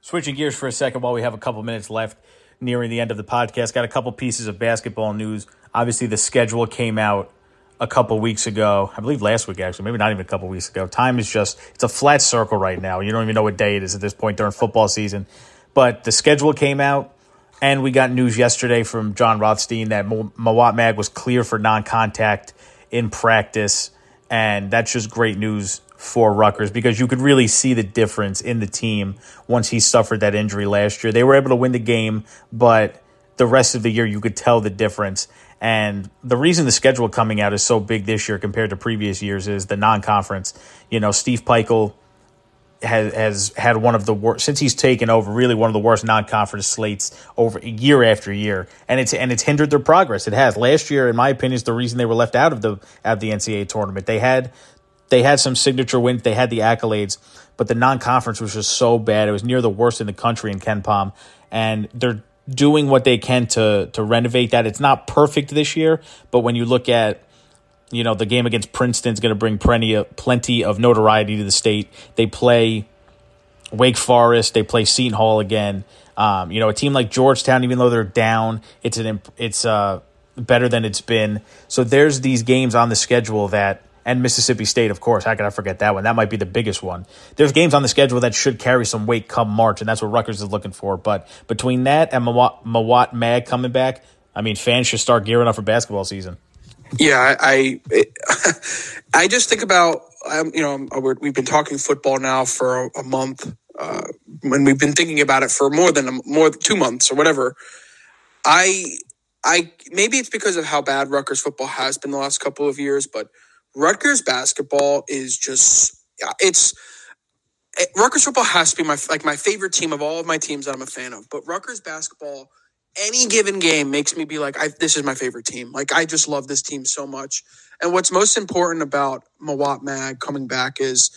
Switching gears for a second while we have a couple minutes left nearing the end of the podcast, got a couple pieces of basketball news. Obviously, the schedule came out a couple weeks ago. I believe last week, actually, maybe not even a couple weeks ago. Time is just, it's a flat circle right now. You don't even know what day it is at this point during football season. But the schedule came out, and we got news yesterday from Jon Rothstein that Mawot Mag was clear for non contact in practice. And that's just great news for Rutgers because you could really see the difference in the team once he suffered that injury last year. They were able to win the game, but the rest of the year you could tell the difference. And the reason the schedule coming out is so big this year compared to previous years is the non-conference. You know, Steve Pikiell has has had one of the worst since he's taken over. Really, one of the worst non-conference slates over year after year, and it's and it's hindered their progress. It has. Last year, in my opinion, is the reason they were left out of the at the NCAA tournament. They had they had some signature wins, they had the accolades, but the non-conference was just so bad. It was near the worst in the country in KenPom, and they're doing what they can to to renovate that. It's not perfect this year, but when you look at you know the game against Princeton is going to bring plenty of plenty of notoriety to the state. They play Wake Forest, they play Seton Hall again. Um, you know, a team like Georgetown, even though they're down, it's an it's uh better than it's been. So there's these games on the schedule that and Mississippi State, of course. How could I forget that one? That might be the biggest one. There's games on the schedule that should carry some weight come March, and that's what Rutgers is looking for. But between that and Mawot, Mag coming back, I mean, fans should start gearing up for basketball season. Yeah, I I, I just think about um, you know we've been talking football now for a, a month, uh, and we've been thinking about it for more than a, more than two months or whatever. I I maybe it's because of how bad Rutgers football has been the last couple of years, but Rutgers basketball is just it's it, Rutgers football has to be my like my favorite team of all of my teams that I'm a fan of. But Rutgers basketball, any given game makes me be like, I, this is my favorite team. Like I just love this team so much. And what's most important about Mawot Mag coming back is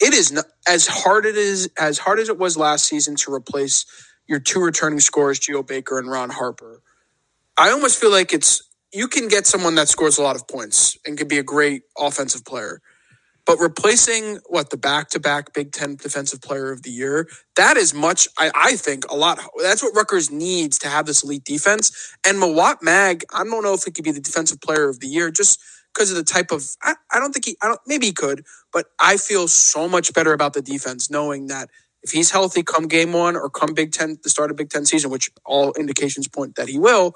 it is not, as hard it is as hard as it was last season to replace your two returning scorers, Geo Baker and Ron Harper. I almost feel like it's you can get someone that scores a lot of points and can be a great offensive player. But replacing what the back to back Big Ten Defensive Player of the Year, that is much, I, I, think, a lot. That's what Rutgers needs to have this elite defense. And Mawot Mag, I don't know if he could be the Defensive Player of the Year just because of the type of, I, I don't think he, I don't, maybe he could, but I feel so much better about the defense knowing that if he's healthy come game one or come Big Ten, the start of Big Ten season, which all indications point that he will,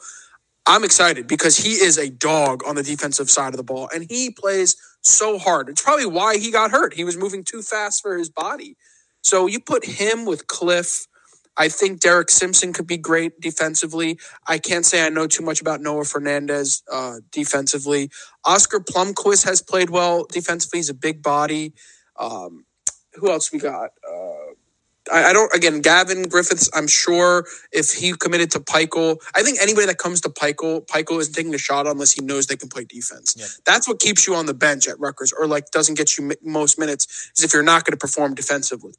I'm excited because he is a dog on the defensive side of the ball and he plays so hard. It's probably why he got hurt. He was moving too fast for his body. So you put him with Cliff. I think Derek Simpson could be great defensively. I can't say I know too much about Noah Fernandes uh, defensively. Oskar Palmquist has played well defensively. He's a big body. Um, who else we got? Uh, I, I, don't. Again, Gavin Griffiths. I'm sure if he committed to Pikiell, I think anybody that comes to Pikiell, Pikiell isn't taking a shot unless he knows they can play defense. Yeah. That's what keeps you on the bench at Rutgers, or like doesn't get you most minutes, is if you're not going to perform defensively.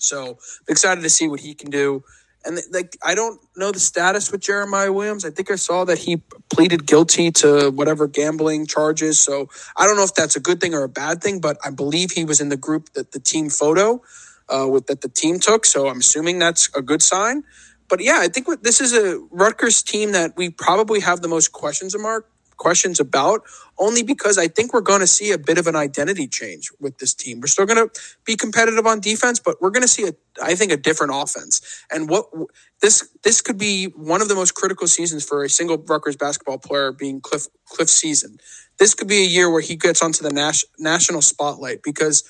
So I'm excited to see what he can do. And like, I don't know the status with Jeremiah Williams. I think I saw that he pleaded guilty to whatever gambling charges. So I don't know if that's a good thing or a bad thing, but I believe he was in the group that the team photo uh, with that the team took. So I'm assuming that's a good sign. But yeah, I think what, this is a Rutgers team that we probably have the most questions mark questions about only because I think we're going to see a bit of an identity change with this team. We're still going to be competitive on defense, but we're going to see a I think a different offense. And what this this could be one of the most critical seasons for a single Rutgers basketball player being Cliff Cliff season. This could be a year where he gets onto the nas- national spotlight because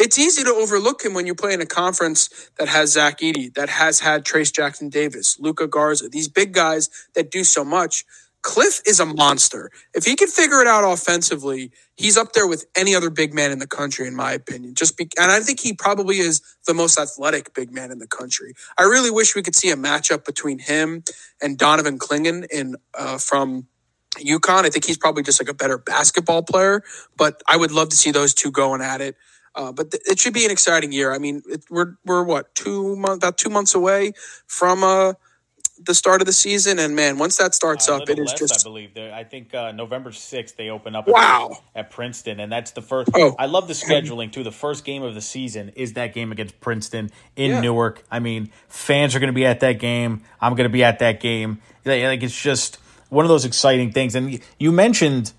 it's easy to overlook him when you play in a conference that has Zach Edey, that has had Trayce Jackson Davis, Luka Garza, these big guys that do so much. Cliff is a monster. If he can figure it out offensively, he's up there with any other big man in the country, in my opinion. Just be, and I think he probably is the most athletic big man in the country. I really wish we could see a matchup between him and Donovan Clingan in uh, from UConn. I think he's probably just like a better basketball player, but I would love to see those two going at it. Uh, but th- it should be an exciting year. I mean, it, we're we're what two months about two months away from uh the start of the season, and man, once that starts A up, it little is just I believe. They're- I think uh, November sixth they open up. Wow. At, at Princeton, and that's the first. Oh. I love the scheduling too. The first game of the season is that game against Princeton in Yeah. Newark. I mean, fans are going to be at that game. I'm going to be at that game. Like, it's just one of those exciting things. And you mentioned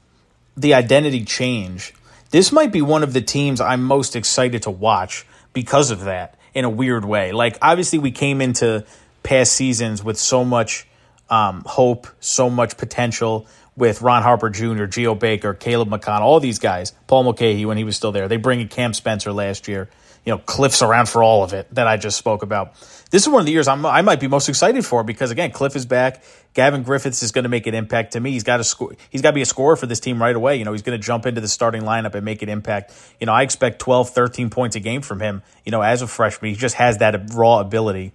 the identity change. This might be one of the teams I'm most excited to watch because of that in a weird way. Like, obviously, we came into past seasons with so much um, hope, so much potential with Ron Harper Jr., Geo Baker, Caleb McConnell, all these guys, Paul Mulcahy when he was still there. They bring in Cam Spencer last year. You know, Cliff's around for all of it that I just spoke about. This is one of the years I'm, I might be most excited for because again, Cliff is back. Gavin Griffiths is going to make an impact to me. He's got to score. He's got to be a scorer for this team right away. You know, he's going to jump into the starting lineup and make an impact. You know, I expect 12, 13 points a game from him. You know, as a freshman, he just has that raw ability,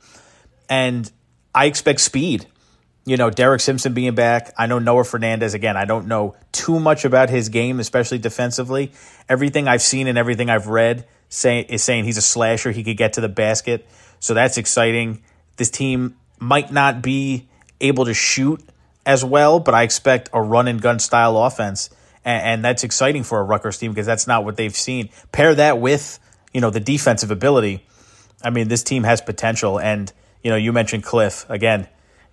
and I expect speed you know, Derek Simpson being back. I know Noah Fernandes again. I don't know too much about his game, especially defensively. Everything I've seen and everything I've read say, is saying he's a slasher. He could get to the basket, so that's exciting. This team might not be able to shoot as well, but I expect a run and gun style offense, and, and that's exciting for a Rutgers team because that's not what they've seen. Pair that with you know the defensive ability. I mean, this team has potential, and you know, you mentioned Cliff again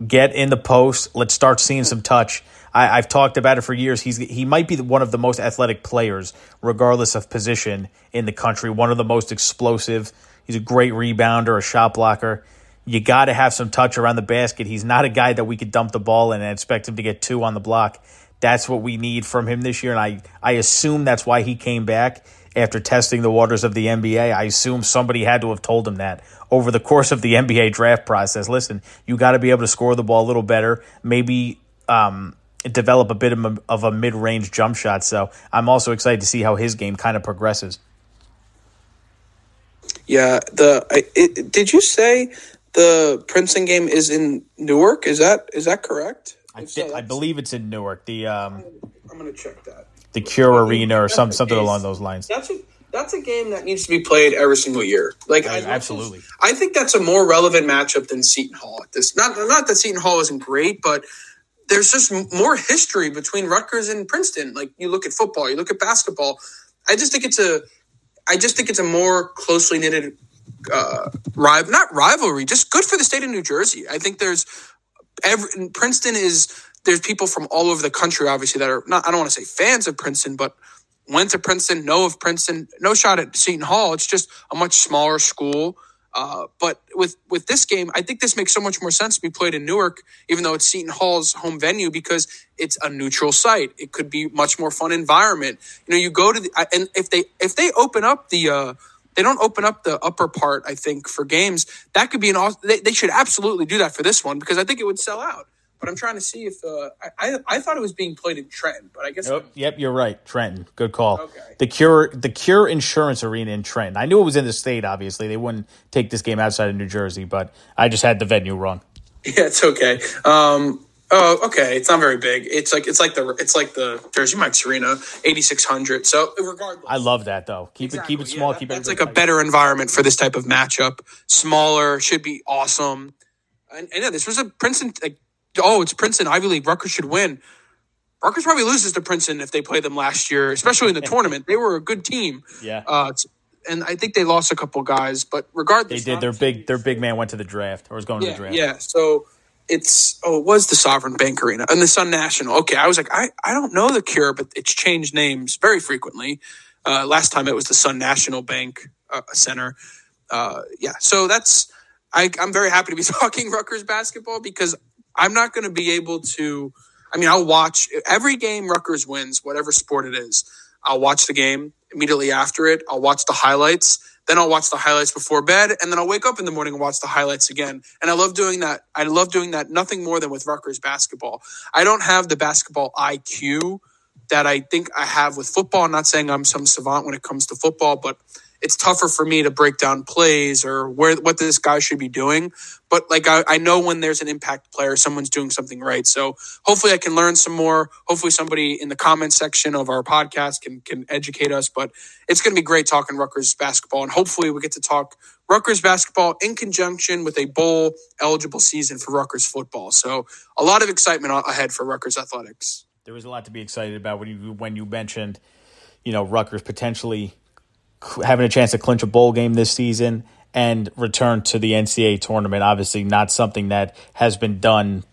get in the post. Let's start seeing some touch. I, I've talked about it for years. He's he might be one of the most athletic players, regardless of position in the country. One of the most explosive. He's a great rebounder, a shot blocker. You got to have some touch around the basket. He's not a guy that we could dump the ball in and expect him to get two on the block. That's what we need from him this year, and I I assume that's why he came back after testing the waters of the NBA. I assume somebody had to have told him that over the course of the NBA draft process. Listen, you got to be able to score the ball a little better, maybe um, develop a bit of a, of a mid range jump shot. So I'm also excited to see how his game kind of progresses. Yeah. The I, it, did you say the Princeton game is in Newark? Is that is that correct? I, so, I believe it's in Newark, the um, I'm gonna check that. the Cure Arena or some something case. along those lines. That's a that's a game that needs to be played every single year. Like Yeah, as absolutely. I think that's a more relevant matchup than Seton Hall. at This not not that Seton Hall isn't great, but there's just m- more history between Rutgers and Princeton. Like you look at football, you look at basketball. I just think it's a I just think it's a more closely knitted uh, rival, not rivalry, just good for the state of New Jersey. I think there's every Princeton is there's people from all over the country, obviously that are not. I don't want to say fans of Princeton, but went to Princeton, know of Princeton. No shot at Seton Hall. It's just a much smaller school. Uh, but with with this game, I think this makes so much more sense to be played in Newark, even though it's Seton Hall's home venue, because it's a neutral site. It could be much more fun environment. You know, you go to the and if they if they open up the uh, they don't open up the upper part. I think for games that could be an they, they should absolutely do that for this one because I think it would sell out. But I'm trying to see if uh, I, I I thought it was being played in Trenton, but I guess Yep, yep, you're right. Trenton, good call. Okay. The Cure, the Cure Insurance Arena in Trenton. I knew it was in the state. Obviously, they wouldn't take this game outside of New Jersey, but I just had the venue wrong. Yeah, it's okay. Um, oh, okay. It's not very big. It's like it's like the it's like the Jersey Mike's Arena, eighty six hundred. So regardless, I love that though. Keep it, keep it small. yeah, keep it. That's like a better environment for this type of matchup. Smaller should be awesome. And, and yeah, this was a Princeton. Like, oh, it's Princeton Ivy League. Rutgers should win. Rutgers probably loses to Princeton if they play them last year, especially in the tournament. They were a good team. Yeah. Uh, and I think they lost a couple guys, but regardless, They did. Their big, their big man went to the draft or was going to the draft. Yeah, so it's oh, it was the Sovereign Bank Arena and the Sun National. Okay, I was like, I, I don't know the Cure, but it's changed names very frequently. Uh, last time it was the Sun National Bank uh, Center. Uh, yeah, so that's I, I'm very happy to be talking Rutgers basketball because I'm not going to be able to. I mean, I'll watch every game Rutgers wins, whatever sport it is. I'll watch the game immediately after it. I'll watch the highlights. Then I'll watch the highlights before bed, and then I'll wake up in the morning and watch the highlights again. And I love doing that. I love doing that. Nothing more than with Rutgers basketball. I don't have the basketball IQ that I think I have with football. I'm not saying I'm some savant when it comes to football, but it's tougher for me to break down plays or where what this guy should be doing. But like I, I know when there's an impact player, someone's doing something right. So hopefully I can learn some more. Hopefully somebody in the comment section of our podcast can can educate us. But it's going to be great talking Rutgers basketball, and hopefully we get to talk Rutgers basketball in conjunction with a bowl eligible season for Rutgers football. So a lot of excitement ahead for Rutgers athletics. There was a lot to be excited about when you when you mentioned, you know, Rutgers potentially having a chance to clinch a bowl game this season and return to the NCAA tournament. Obviously, not something that has been done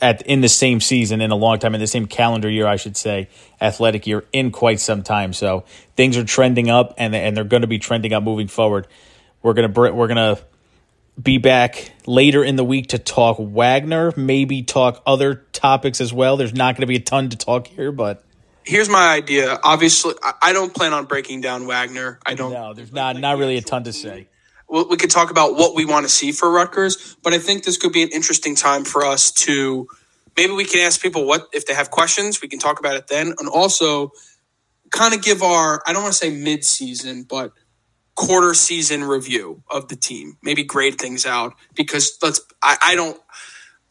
at in the same season in a long time, in the same calendar year, I should say, athletic year in quite some time. So things are trending up, and and they're going to be trending up moving forward. We're gonna we're gonna be back later in the week to talk Wagner, maybe talk other topics as well. There's not going to be a ton to talk here, but here's my idea. Obviously, I don't plan on breaking down Wagner. I don't. No, there's not not really a ton to say. Well, We could talk about what we want to see for Rutgers, but I think this could be an interesting time for us to maybe we can ask people what if they have questions. We can talk about it then, and also kind of give our I don't want to say mid season, but quarter season review of the team. Maybe grade things out because let's. I, I don't.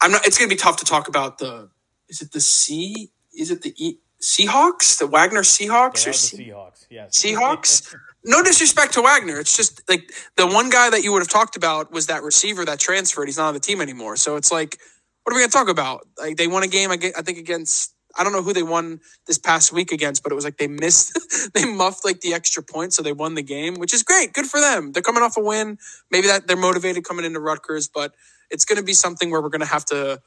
I'm not. It's going to be tough to talk about the. Is it the C? Is it the E? Seahawks, the Wagner Seahawks, or Seahawks, yes, Seahawks. no disrespect to Wagner, it's just like the one guy that you would have talked about was that receiver that transferred. He's not on the team anymore, so it's like, what are we going to talk about? Like they won a game, I think against I don't know who they won this past week against, but it was like they missed, they muffed like the extra point, so they won the game, which is great. Good for them. They're coming off a win. Maybe that they're motivated coming into Rutgers, but it's going to be something where we're going to have to.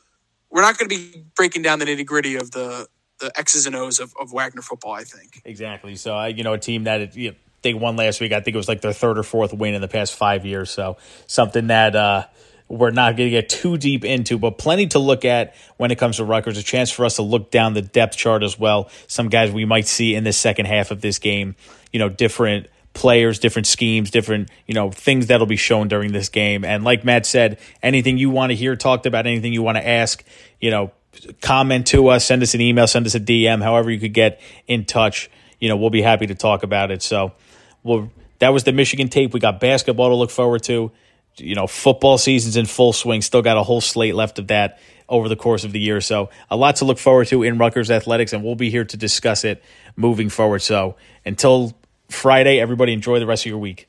We're not going to be breaking down the nitty gritty of the the X's and O's of, of Wagner football. I think exactly. So I, you know, a team that you know, they won last week. I think it was like their third or fourth win in the past five years. So something that uh, we're not going to get too deep into, but plenty to look at when it comes to Rutgers. A chance for us to look down the depth chart as well. Some guys we might see in the second half of this game. You know, different players, different schemes, different, you know, things that'll be shown during this game. And like Matt said, anything you want to hear talked about, anything you want to ask, you know, comment to us, send us an email, send us a DM, however you could get in touch. You know, we'll be happy to talk about it. So, well, that was the Michigan tape. We got basketball to look forward to. You know, football season's in full swing. Still got a whole slate left of that over the course of the year. So, a lot to look forward to in Rutgers athletics, and we'll be here to discuss it moving forward. So, until Friday, everybody enjoy the rest of your week.